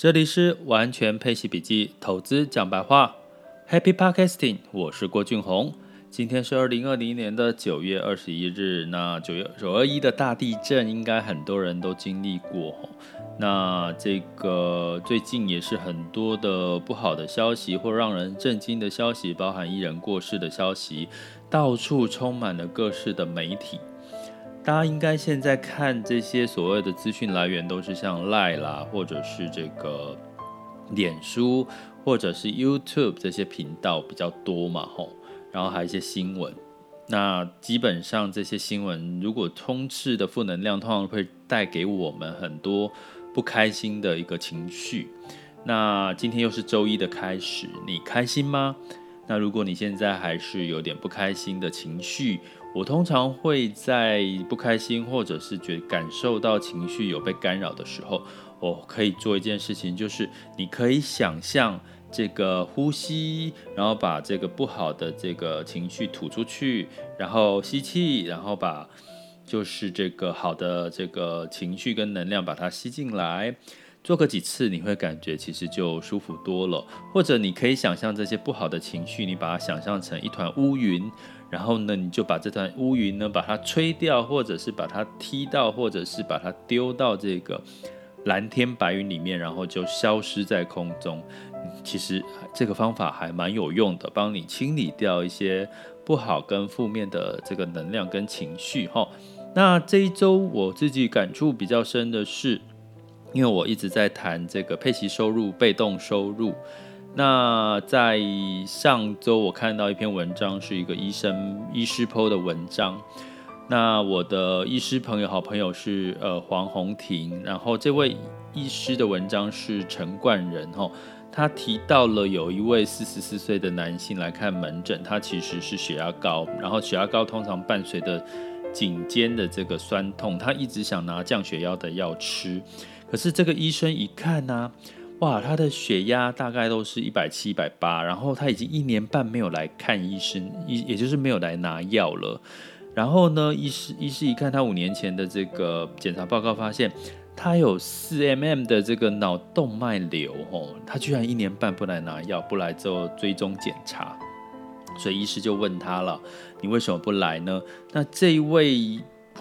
这里是完全配息笔记，投资讲白话，Happy Podcasting，我是郭俊宏。今天是二零二零年的九月二十一日，那九月九二一的大地震，应该很多人都经历过。那这个最近也是很多的不好的消息，或让人震惊的消息，包含艺人过世的消息，到处充满了各式的媒体。大家应该现在看这些所谓的资讯来源，都是像 lie 啦，或者是这个脸书，或者是 YouTube 这些频道比较多嘛，吼，然后还有一些新闻。那基本上这些新闻如果充斥的负能量，通常会带给我们很多不开心的一个情绪。那今天又是周一的开始，你开心吗？那如果你现在还是有点不开心的情绪，我通常会在不开心，或者是觉感受到情绪有被干扰的时候，我可以做一件事情，就是你可以想象这个呼吸，然后把这个不好的这个情绪吐出去，然后吸气，然后把就是这个好的这个情绪跟能量把它吸进来，做个几次，你会感觉其实就舒服多了。或者你可以想象这些不好的情绪，你把它想象成一团乌云。然后呢，你就把这团乌云呢，把它吹掉，或者是把它踢到，或者是把它丢到这个蓝天白云里面，然后就消失在空中。其实这个方法还蛮有用的，帮你清理掉一些不好跟负面的这个能量跟情绪哈。那这一周我自己感触比较深的是，因为我一直在谈这个配息收入、被动收入。那在上周，我看到一篇文章，是一个医生医师 po 的文章。那我的医师朋友、好朋友是呃黄宏庭，然后这位医师的文章是陈冠仁哈，他提到了有一位四十四岁的男性来看门诊，他其实是血压高，然后血压高通常伴随着颈肩的这个酸痛，他一直想拿降血压的药吃，可是这个医生一看呢、哇，他的血压大概都是一百七、一百八，然后他已经一年半没有来看医生，医也就是没有来拿药了。然后呢，医师医师一看他五年前的这个检查报告，发现他有四 mm 的这个脑动脉瘤哦，他居然一年半不来拿药，不来做追踪检查，所以医师就问他了：“你为什么不来呢？”那这一位。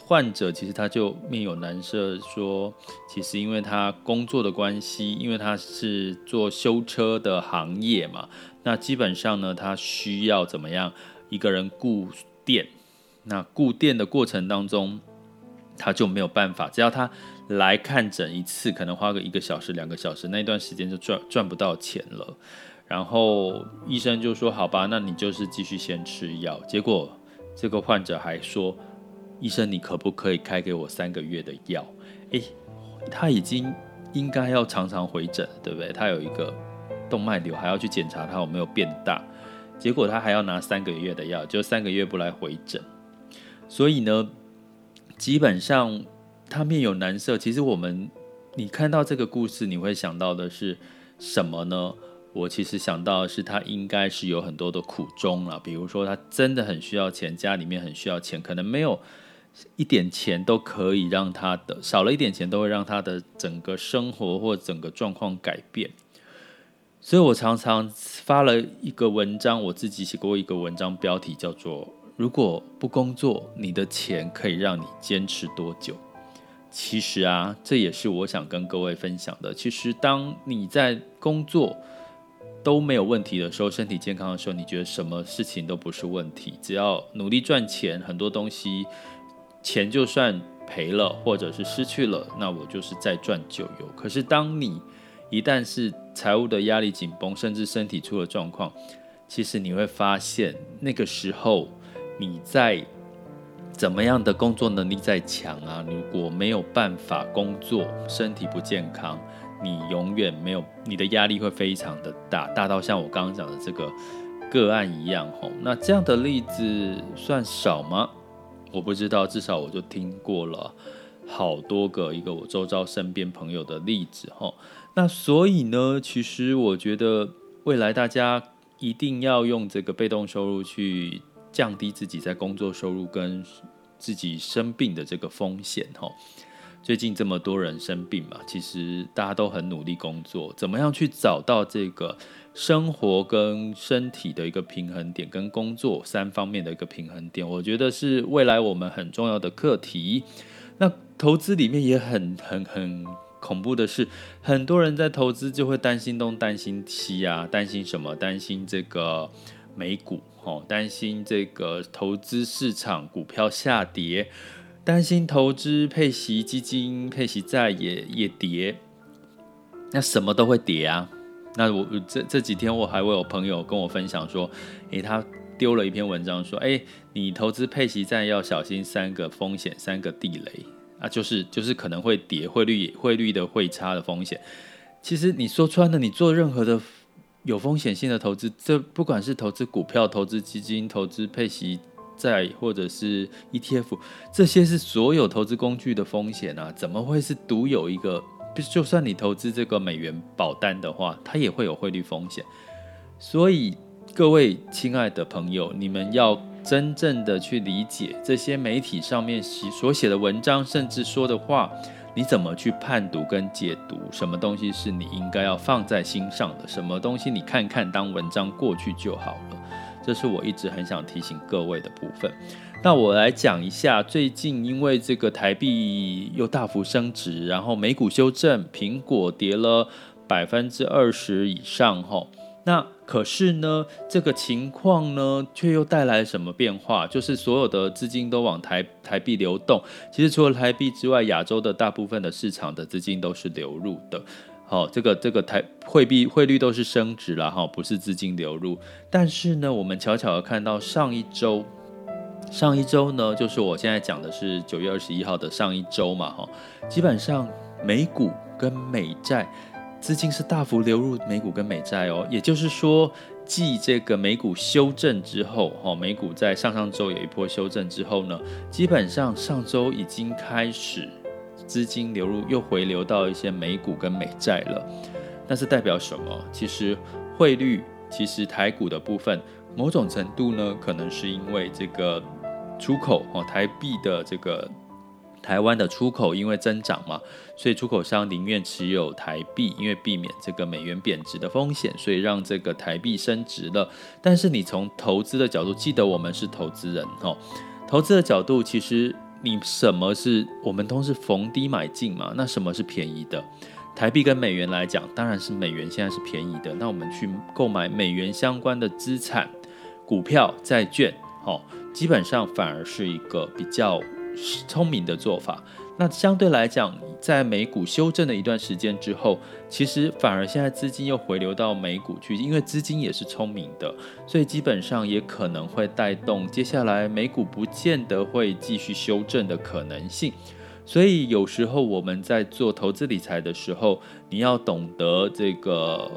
患者其实他就面有难色，说其实因为他工作的关系，因为他是做修车的行业嘛，那基本上呢，他需要怎么样一个人顾店，那顾店的过程当中，他就没有办法，只要他来看诊一次，可能花个一个小时、两个小时，那段时间就赚赚不到钱了。然后医生就说：“好吧，那你就是继续先吃药。”结果这个患者还说。医生，你可不可以开给我三个月的药？诶，他已经应该要常常回诊，对不对？他有一个动脉瘤，还要去检查他有没有变大。结果他还要拿三个月的药，就三个月不来回诊。所以呢，基本上他面有难色。其实我们，你看到这个故事，你会想到的是什么呢？我其实想到的是，他应该是有很多的苦衷了。比如说，他真的很需要钱，家里面很需要钱，可能没有。一点钱都可以让他的少了一点钱，都会让他的整个生活或整个状况改变。所以我常常发了一个文章，我自己写过一个文章，标题叫做“如果不工作，你的钱可以让你坚持多久？”其实啊，这也是我想跟各位分享的。其实，当你在工作都没有问题的时候，身体健康的时候，你觉得什么事情都不是问题，只要努力赚钱，很多东西。钱就算赔了，或者是失去了，那我就是再赚就有。可是当你一旦是财务的压力紧绷，甚至身体出了状况，其实你会发现，那个时候你在怎么样的工作能力再强啊，如果没有办法工作，身体不健康，你永远没有，你的压力会非常的大，大到像我刚刚讲的这个个案一样。吼，那这样的例子算少吗？我不知道，至少我就听过了好多个一个我周遭身边朋友的例子哈。那所以呢，其实我觉得未来大家一定要用这个被动收入去降低自己在工作收入跟自己生病的这个风险哈。最近这么多人生病嘛，其实大家都很努力工作，怎么样去找到这个生活跟身体的一个平衡点，跟工作三方面的一个平衡点，我觉得是未来我们很重要的课题。那投资里面也很很很恐怖的是，很多人在投资就会担心东担心西啊，担心什么？担心这个美股哦，担心这个投资市场股票下跌，担心投资配息基金配息债也也跌，那什么都会跌啊。那我这这几天我还会有朋友跟我分享说，诶，他丢了一篇文章说，诶，你投资配息债要小心三个风险，三个地雷。啊，就是就是可能会跌，汇率汇率的汇差的风险。其实你说穿了，你做任何的有风险性的投资，这不管是投资股票、投资基金、投资配息债，或者是 ETF，这些是所有投资工具的风险啊，怎么会是独有一个？就算你投资这个美元保单的话，它也会有汇率风险。所以各位亲爱的朋友，你们要。真正的去理解这些媒体上面写所写的文章，甚至说的话，你怎么去判读跟解读？什么东西是你应该要放在心上的？什么东西你看看当文章过去就好了？这是我一直很想提醒各位的部分。那我来讲一下，最近因为这个台币又大幅升值，然后美股修正，苹果跌了百分之二十以上，吼。那可是呢，这个情况呢，却又带来什么变化？就是所有的资金都往台台币流动。其实除了台币之外，亚洲的大部分的市场的资金都是流入的。好，这个这个台汇币汇率都是升值了哈，不是资金流入。但是呢，我们巧巧的看到上一周，上一周呢，就是我现在讲的是九月二十一号的上一周嘛哈，基本上美股跟美债。资金是大幅流入美股跟美债哦，也就是说，继这个美股修正之后，哈，美股在上上周有一波修正之后呢，基本上上周已经开始资金流入，又回流到一些美股跟美债了。那是代表什么？其实汇率，其实台股的部分，某种程度呢，可能是因为这个出口哦，台币的这个。台湾的出口因为增长嘛，所以出口商宁愿持有台币，因为避免这个美元贬值的风险，所以让这个台币升值了。但是你从投资的角度，记得我们是投资人哦。投资的角度，其实你什么是我们都是逢低买进嘛？那什么是便宜的？台币跟美元来讲，当然是美元现在是便宜的。那我们去购买美元相关的资产、股票、债券，哦，基本上反而是一个比较。聪明的做法。那相对来讲，在美股修正了一段时间之后，其实反而现在资金又回流到美股去，因为资金也是聪明的，所以基本上也可能会带动接下来美股不见得会继续修正的可能性。所以有时候我们在做投资理财的时候，你要懂得这个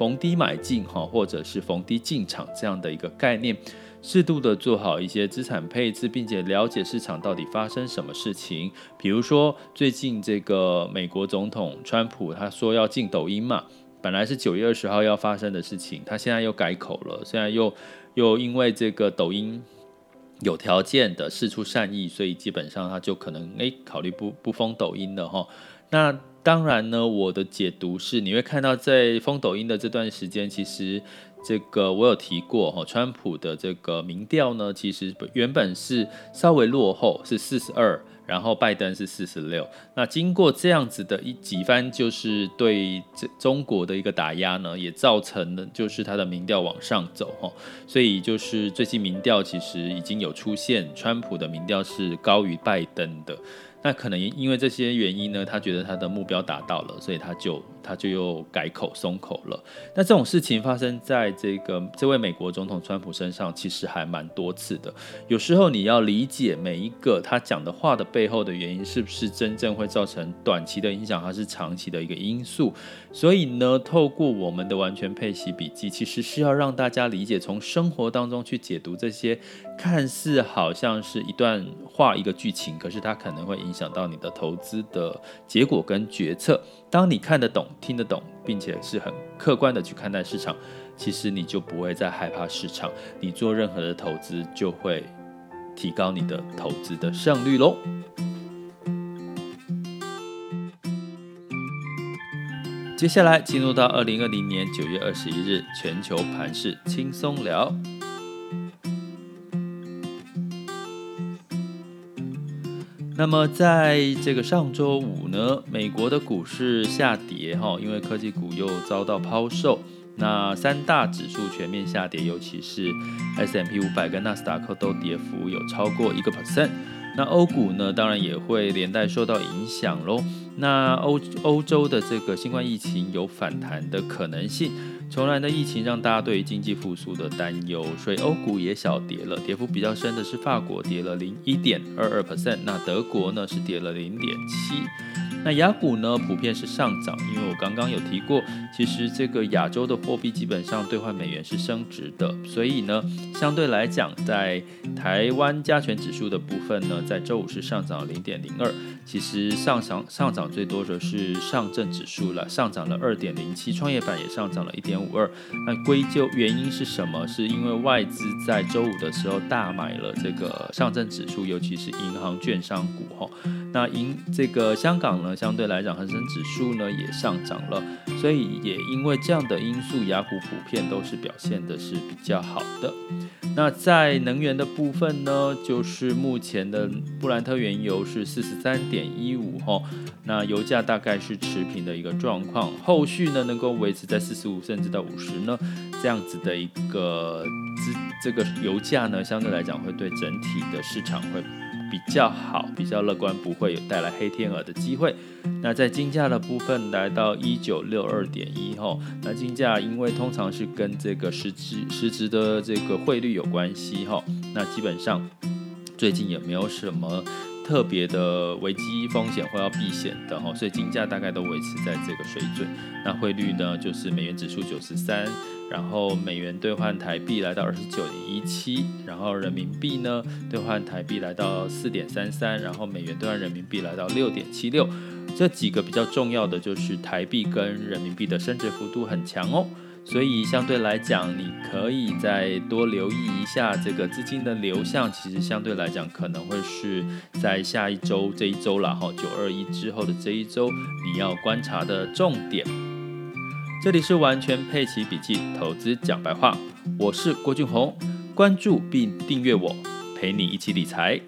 逢低买进哈，或者是逢低进场这样的一个概念。适度的做好一些资产配置，并且了解市场到底发生什么事情。比如说，最近这个美国总统川普他说要禁抖音嘛，本来是九月二十号要发生的事情，他现在又改口了。现在又又因为这个抖音有条件的事出善意，所以基本上他就可能诶考虑不不封抖音了哈。那当然呢，我的解读是，你会看到在封抖音的这段时间，其实。这个我有提过哈，川普的这个民调呢，其实原本是稍微落后，是四十二，然后拜登是四十六。那经过这样子的一几番，就是对这中国的一个打压呢，也造成了就是他的民调往上走哈。所以就是最近民调其实已经有出现，川普的民调是高于拜登的。那可能因为这些原因呢，他觉得他的目标达到了，所以他就他就又改口松口了。那这种事情发生在这个这位美国总统川普身上，其实还蛮多次的。有时候你要理解每一个他讲的话的背后的原因，是不是真正会造成短期的影响，还是长期的一个因素。所以呢，透过我们的完全配息笔记，其实是要让大家理解，从生活当中去解读这些看似好像是一段话、一个剧情，可是它可能会影。影响到你的投资的结果跟决策。当你看得懂、听得懂，并且是很客观的去看待市场，其实你就不会再害怕市场，你做任何的投资就会提高你的投资的胜率喽。接下来进入到二零二零年九月二十一日全球盘市轻松聊。那么在这个上周五呢，美国的股市下跌哈，因为科技股又遭到抛售，那三大指数全面下跌，尤其是 S M P 五百跟纳斯达克都跌幅有超过一个 percent。那欧股呢，当然也会连带受到影响喽。那欧欧洲的这个新冠疫情有反弹的可能性。重来的疫情让大家对于经济复苏的担忧，所以欧股也小跌了，跌幅比较深的是法国跌了零一点二二 percent，那德国呢是跌了零点七。那雅股呢，普遍是上涨，因为我刚刚有提过，其实这个亚洲的货币基本上兑换美元是升值的，所以呢，相对来讲，在台湾加权指数的部分呢，在周五是上涨零点零二，其实上涨上涨最多的是上证指数了，上涨了二点零七，创业板也上涨了一点五二。那归咎原因是什么？是因为外资在周五的时候大买了这个上证指数，尤其是银行券商股哈。那银这个香港呢，相对来讲，恒生指数呢也上涨了，所以也因为这样的因素，雅虎普遍都是表现的是比较好的。那在能源的部分呢，就是目前的布兰特原油是四十三点一五哈，那油价大概是持平的一个状况，后续呢能够维持在四十五甚至到五十呢这样子的一个这这个油价呢，相对来讲会对整体的市场会。比较好，比较乐观，不会有带来黑天鹅的机会。那在金价的部分来到一九六二点一吼，那金价因为通常是跟这个实质实质的这个汇率有关系哈，那基本上最近也没有什么特别的危机风险或要避险的哈，所以金价大概都维持在这个水准。那汇率呢，就是美元指数九十三。然后美元兑换台币来到二十九点一七，然后人民币呢兑换台币来到四点三三，然后美元兑换人民币来到六点七六，这几个比较重要的就是台币跟人民币的升值幅度很强哦，所以相对来讲，你可以再多留意一下这个资金的流向，其实相对来讲可能会是在下一周这一周了哈，九二一之后的这一周你要观察的重点。这里是完全配齐笔记投资讲白话，我是郭俊宏，关注并订阅我，陪你一起理财。